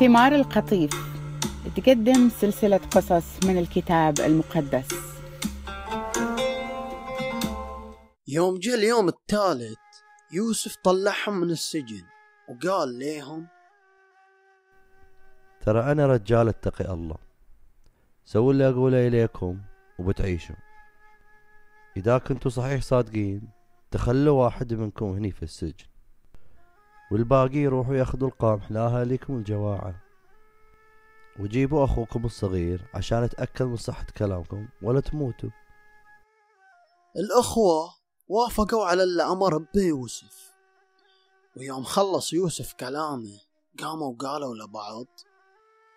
ثمار القطيف. تقدم سلسلة قصص من الكتاب المقدس. يوم جاء اليوم الثالث يوسف طلعهم من السجن وقال ليهم ترى أنا رجال اتقي الله. سووا اللي أقوله إليكم وبتعيشوا. إذا كنتوا صحيح صادقين تخلوا واحد منكم هني في السجن. والباقي يروحوا ياخذوا القمح لأهاليكم الجواعة. وجيبوا أخوكم الصغير عشان أتأكد من صحة كلامكم ولا تموتوا. الأخوة وافقوا على اللي أمر به يوسف. ويوم خلص يوسف كلامه قاموا وقالوا لبعض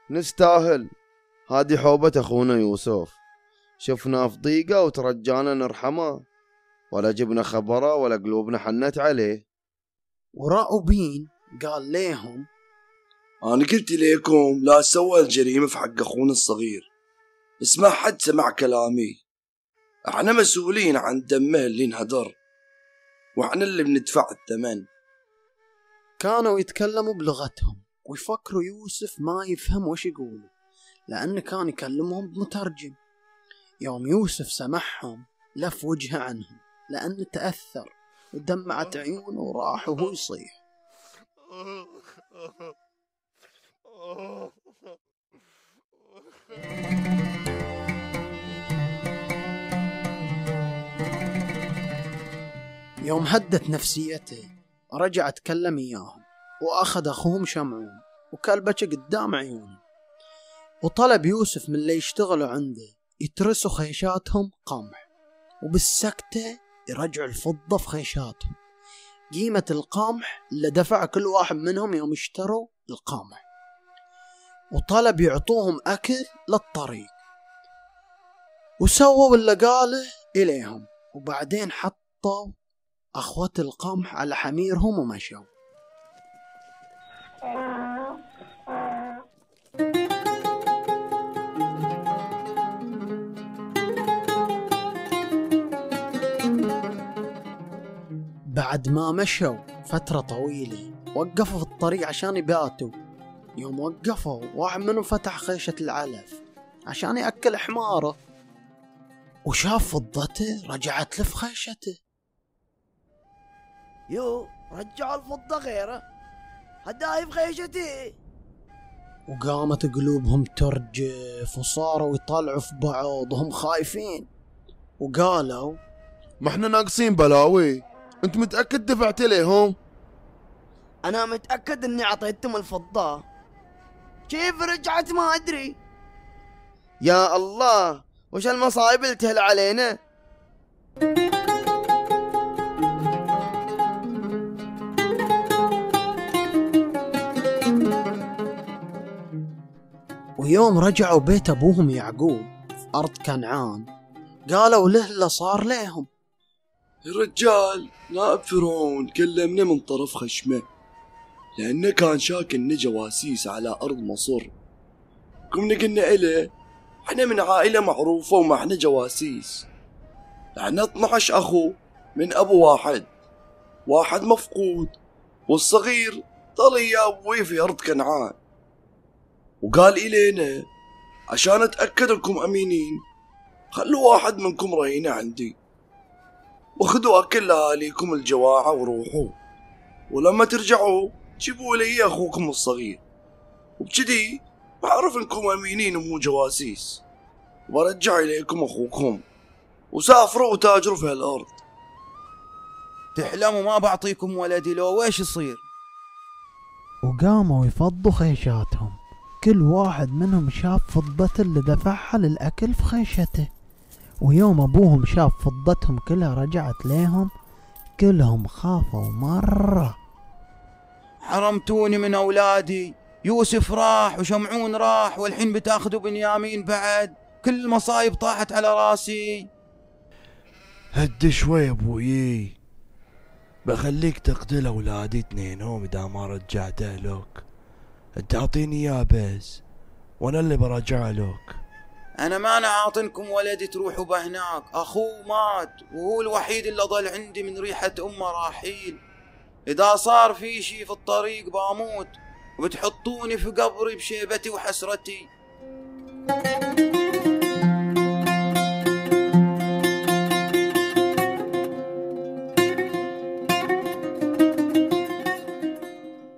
نستاهل. هذه حوبة أخونا يوسف. شفناه في ضيقة وترجانا نرحمه. ولا جبنا خبره ولا قلوبنا حنت عليه. وراؤوبين قال ليهم أنا قلت ليكم لا سوى الجريمة في حق أخونا الصغير. بس ما حد سمع كلامي. إحنا مسؤولين عن دمه اللي انهدر. وإحنا اللي بندفع الثمن. كانوا يتكلموا بلغتهم ويفكروا يوسف ما يفهم وش يقولوا لأنه كان يكلمهم بمترجم. يوم يوسف سمعهم لف وجهه عنهم لأنه تأثر. ودمعت عيونه وراح وهو يصيح. يوم هدت نفسيته رجع تكلم إياهم وأخذ أخوهم شمعون وكلبشه قدام عيونه. وطلب يوسف من اللي يشتغلوا عنده يترسوا خيشاتهم قمح وبالسكتة يرجعوا الفضة في خيشاتهم قيمة القمح اللي دفع كل واحد منهم يوم اشتروا القمح وطلب يعطوهم أكل للطريق. وسووا اللي قاله إليهم. وبعدين حطوا أخوة القمح على حميرهم ومشوا. بعد ما مشوا فترة طويلة وقفوا في الطريق عشان يباتوا. يوم وقفوا واحد منهم فتح خيشة العلف عشان يأكل حماره. وشاف فضته رجعت له في خيشته. يو رجعوا الفضة غيره. هداي بخيشتي وقامت قلوبهم ترجف وصاروا يطالعوا في بعض وهم خايفين. وقالوا ما إحنا ناقصين بلاوي. انت متأكد دفعت ليهم؟ أنا متأكد إني أعطيتهم الفضة. كيف رجعت ما أدري. يا الله وش المصايب اللي تهل علينا؟ ويوم رجعوا بيت أبوهم يعقوب في أرض كنعان. قالوا له اللي صار لهم الرجال نائب فرعون كلمنا من طرف خشمه. لأنه كان شاك إن جواسيس على أرض مصر. قمنا قلنا إله إحنا من عائلة معروفة وما إحنا جواسيس. إحنا 12 أخو من أبو واحد. واحد مفقود والصغير ضل يا أبوي في أرض كنعان. وقال إلينا عشان أتأكد أنكم أمينين خلوا واحد منكم رهينة عندي. وخذوا أكل لأهاليكم الجواعة وروحوا. ولما ترجعوا جيبوا لي أخوكم الصغير. وبكذي بعرف إنكم امينين ومو جواسيس. وبرجع إليكم أخوكم. وسافروا وتاجروا في هالأرض. تحلموا ما بعطيكم ولدي. لو ويش يصير؟ وقاموا يفضوا خيشاتهم. كل واحد منهم شاف فضته اللي دفعها للأكل في خيشته. ويوم أبوهم شاف فضتهم كلها رجعت ليهم كلهم خافوا مرة. حرمتوني من أولادي. يوسف راح وشمعون راح والحين بتأخذوا بنيامين بعد. كل المصايب طاحت على راسي. هد شوي أبوي. بخليك تقتل أولادي اثنينهم إذا ما رجعته لك. أنت أعطيني إياه بس وأنا اللي برجعه لك. أنا ما أنا عاطنكم ولدي تروحوا بهناك. أخوه مات وهو الوحيد اللي ظل عندي من ريحة امه راحيل. إذا صار في شي في الطريق باموت وبتحطوني في قبري بشيبتي وحسرتي.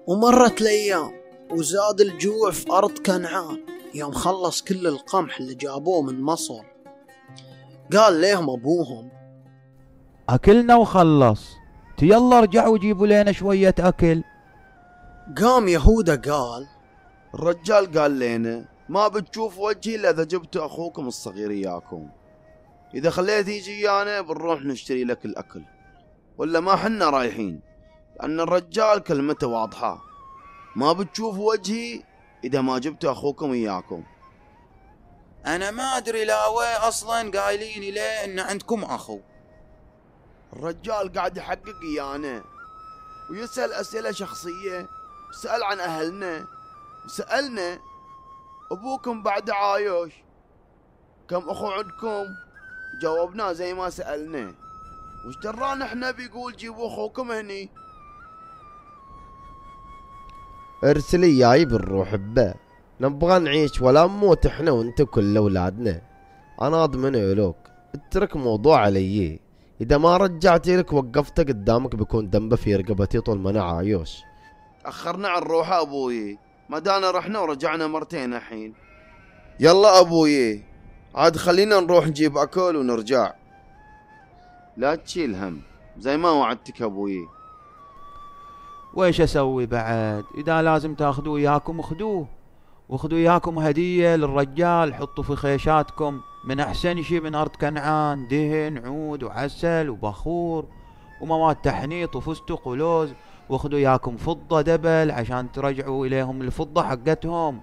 ومرت الأيام وزاد الجوع في أرض كنعان. يوم خلص كل القمح اللي جابوه من مصر. قال ليهم أبوهم أكلنا وخلص. يلا ارجعوا جيبوا لنا شوية أكل. قام يهودا قال الرجال قال لنا ما بتشوف وجهي إلا إذا جبت أخوكم الصغير إياكم. إذا خليت يجي أنا بنروح نشتري لك الأكل. ولا ما حنا رايحين؟ لأن الرجال كلمته واضحة. ما بتشوف وجهي إذا ما جبت أخوكم اياكم أنا ما أدري لا وين أصلا قايلين لي إن عندكم أخو. الرجال قاعد يحقق إيانا ويسأل أسئلة شخصية سأل عن أهلنا سألنا أبوكم بعد عايش كم أخو عندكم؟ جاوبناه زي ما سألنا. وش درانا إحنا بيقول جيبوا أخوكم هني؟ ارسل اياي بنروح به نبغى نعيش ولا نموت إحنا وإنت كل أولادنا. أنا أضمن لك اترك موضوع علي. إذا ما رجعت لك وقفته قدامك بيكون دمبه في رقبتي طول ما أنا عايش. أخرنا عن روحه أبوي. ما دانا رحنا ورجعنا مرتين الحين. يلا أبوي. عاد خلينا نروح نجيب أكل ونرجع. لا تشيل هم. زي ما وعدتك أبوي. ويش أسوي بعد؟ إذا لازم تاخذوه وياكم خذوه وخذوا وياكم هدية للرجال حطوا في خيشاتكم. من أحسن شي من أرض كنعان دهن عود وعسل وبخور ومواد تحنيط وفستق ولوز. وخذوا وياكم فضة دبل عشان ترجعوا إليهم الفضة حقتهم.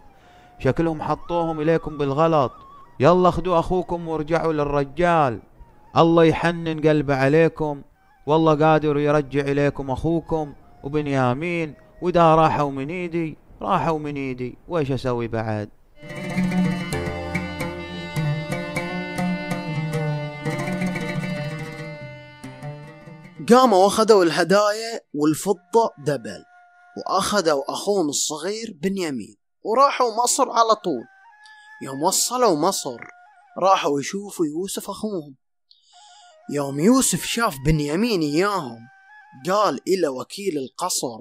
شكلهم حطوهم إليكم بالغلط. يلا خذوا أخوكم وارجعوا للرجال. الله يحنن قلبه عليكم. والله قادر يرجع إليكم أخوكم. وبنيامين وإذا راحوا من إيدي راحوا من إيدي. ويش أسوي بعد؟ قاموا وأخذوا الهدايا والفضة دبل وأخذوا أخوهم الصغير بنيامين وراحوا مصر على طول. يوم وصلوا مصر راحوا يشوفوا يوسف أخوهم. يوم يوسف شاف بنيامين إياهم قال إلى وكيل القصر.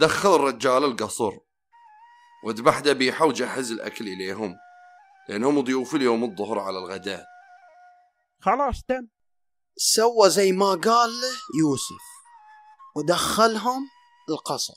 دخل الرجال القصر واذبح ذبيحة وجهز الأكل إليهم لأنهم ضيوف اليوم الظهر على الغداء. خلاص تم. سوى زي ما قال له يوسف ودخلهم القصر.